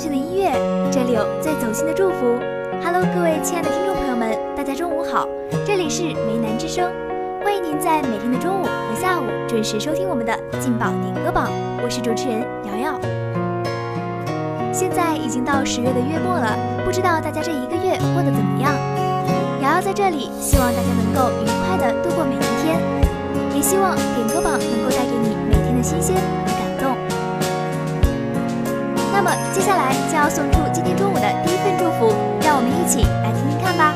炫的音乐，这里有最走心的祝福。Hello，各位亲爱的听众朋友们，大家中午好，这里是梅南之声，欢迎您在每天的中午和下午准时收听我们的劲爆点歌榜，我是主持人瑶瑶。现在已经到十月的月末了，不知道大家这一个月过得怎么样？瑶瑶在这里，希望大家能够愉快的度过每一天，也希望点歌榜能够带给你每天的新鲜。那么接下来就要送出今天中午的第一份祝福，让我们一起来听听看吧。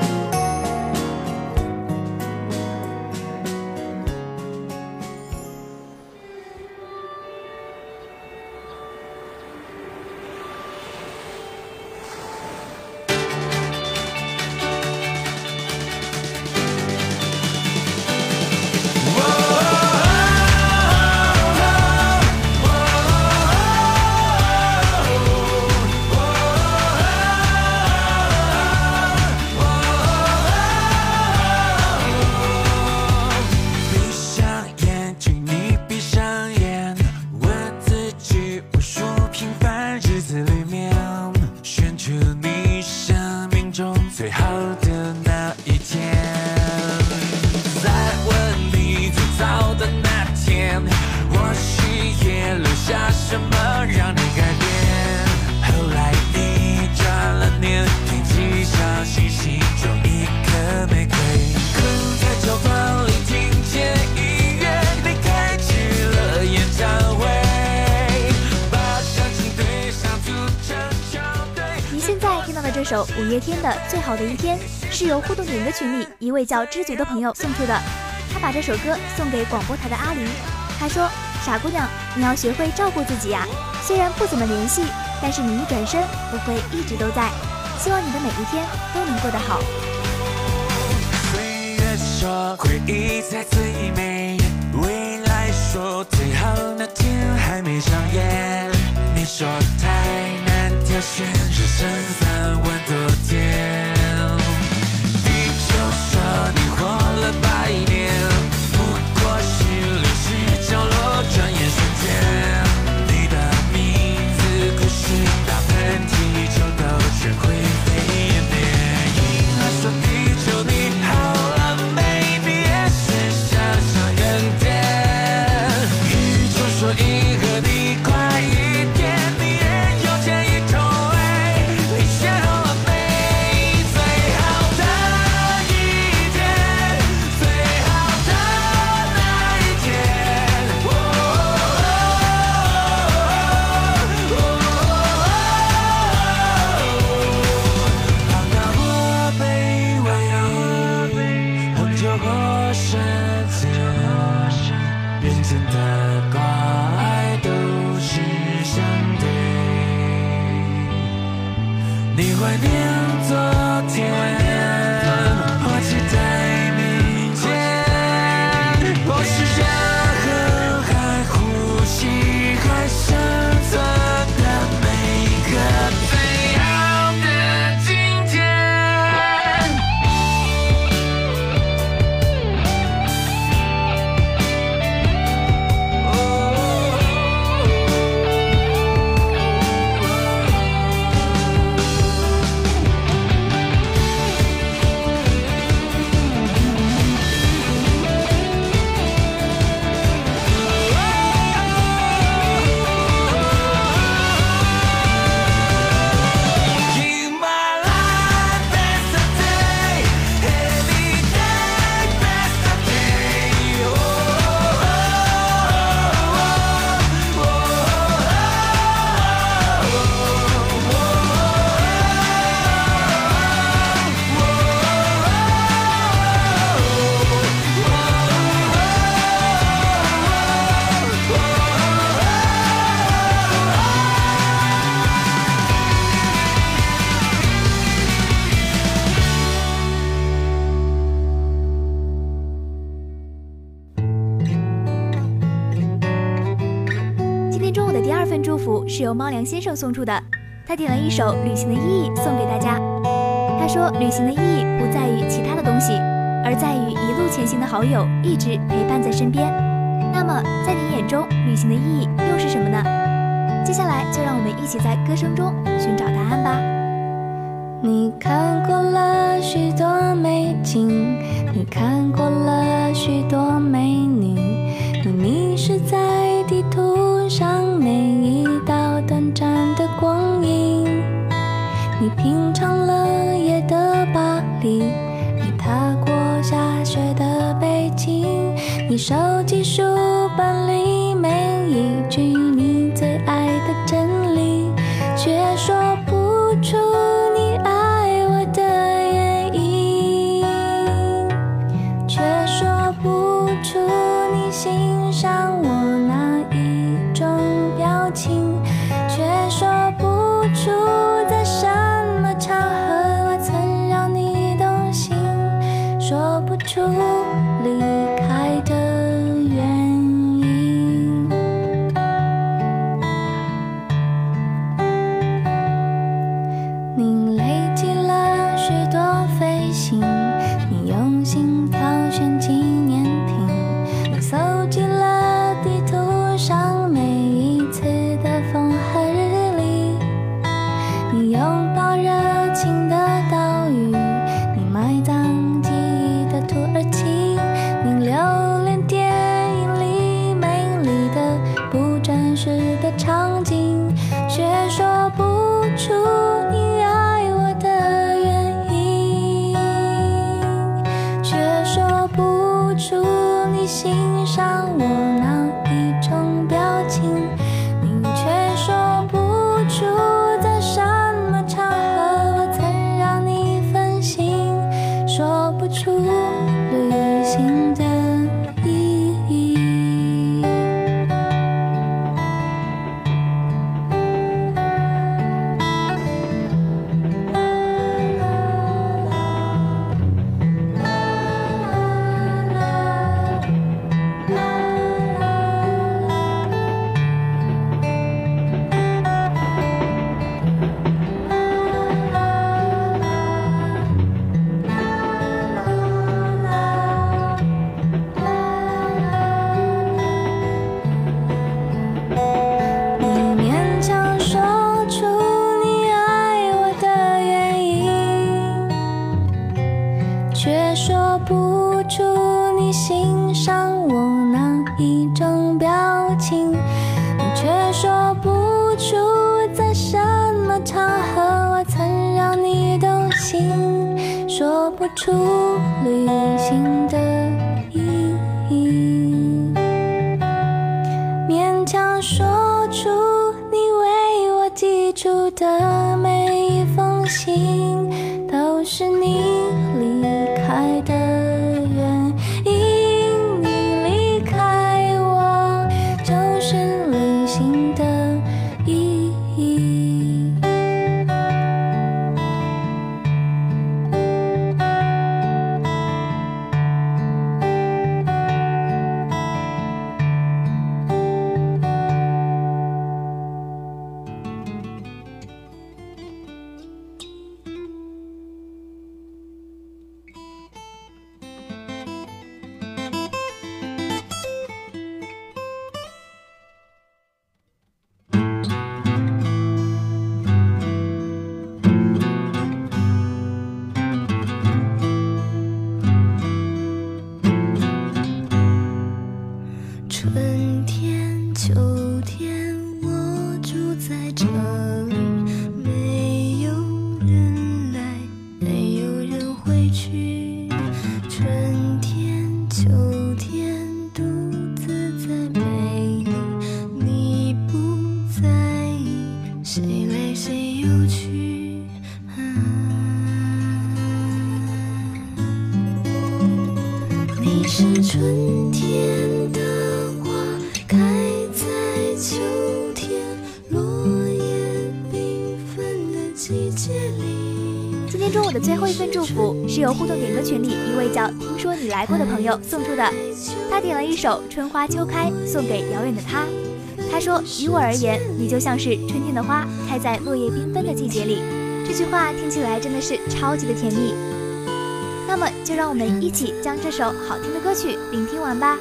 五月天的最好的一天是由互动点歌群里一位叫知足的朋友送出的，他把这首歌送给广播台的阿狸，他说：“傻姑娘，你要学会照顾自己呀，虽然不怎么联系，但是你一转身，我会一直都在。希望你的每一天都能过得好。”回忆在最美，未来说最好那天还没上演，你说太发现只剩三万多天的第二份祝福是由猫粮先生送出的，他点了一首《旅行的意义》送给大家。他说，旅行的意义不在于其他的东西，而在于一路前行的好友一直陪伴在身边。那么，在你眼中，旅行的意义又是什么呢？接下来就让我们一起在歌声中寻找答案吧。你看过了许人的每一封信，今天中午的最后一份祝福是由互动点歌群里一位叫“听说你来过”的朋友送出的，他点了一首《春花秋开》送给遥远的他。他说：“于我而言，你就像是春天的花，开在落叶缤纷的季节里。”这句话听起来真的是超级的甜蜜。那么，就让我们一起将这首好听的歌曲聆听完吧。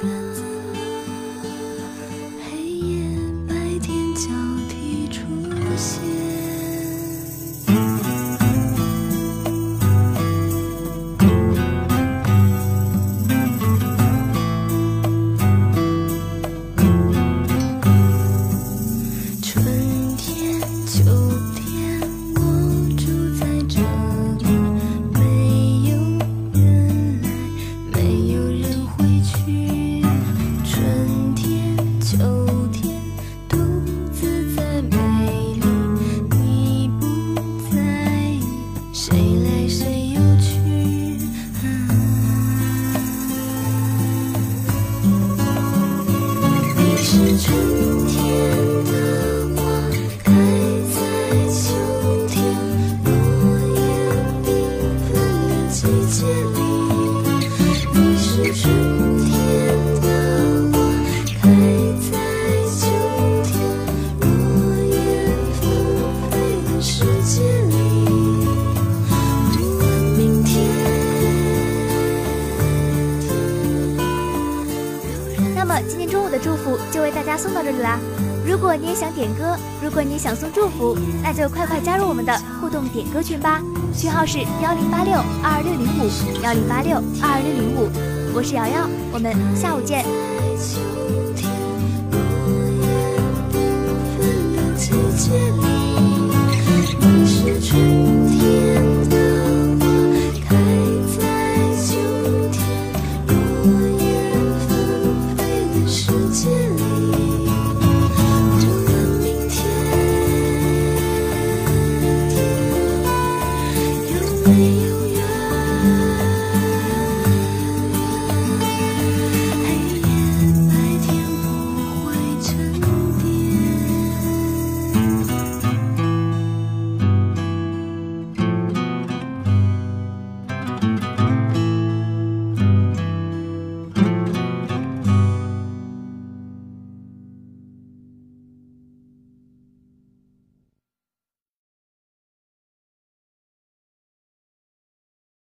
今天中午的祝福就为大家送到这里啦。如果你也想点歌，如果你想送祝福，那就快快加入我们的互动点歌群吧，群号是幺零八六二六零五幺零八六二六零五。我是瑶瑶，我们下午见。秋天落叶，季节里。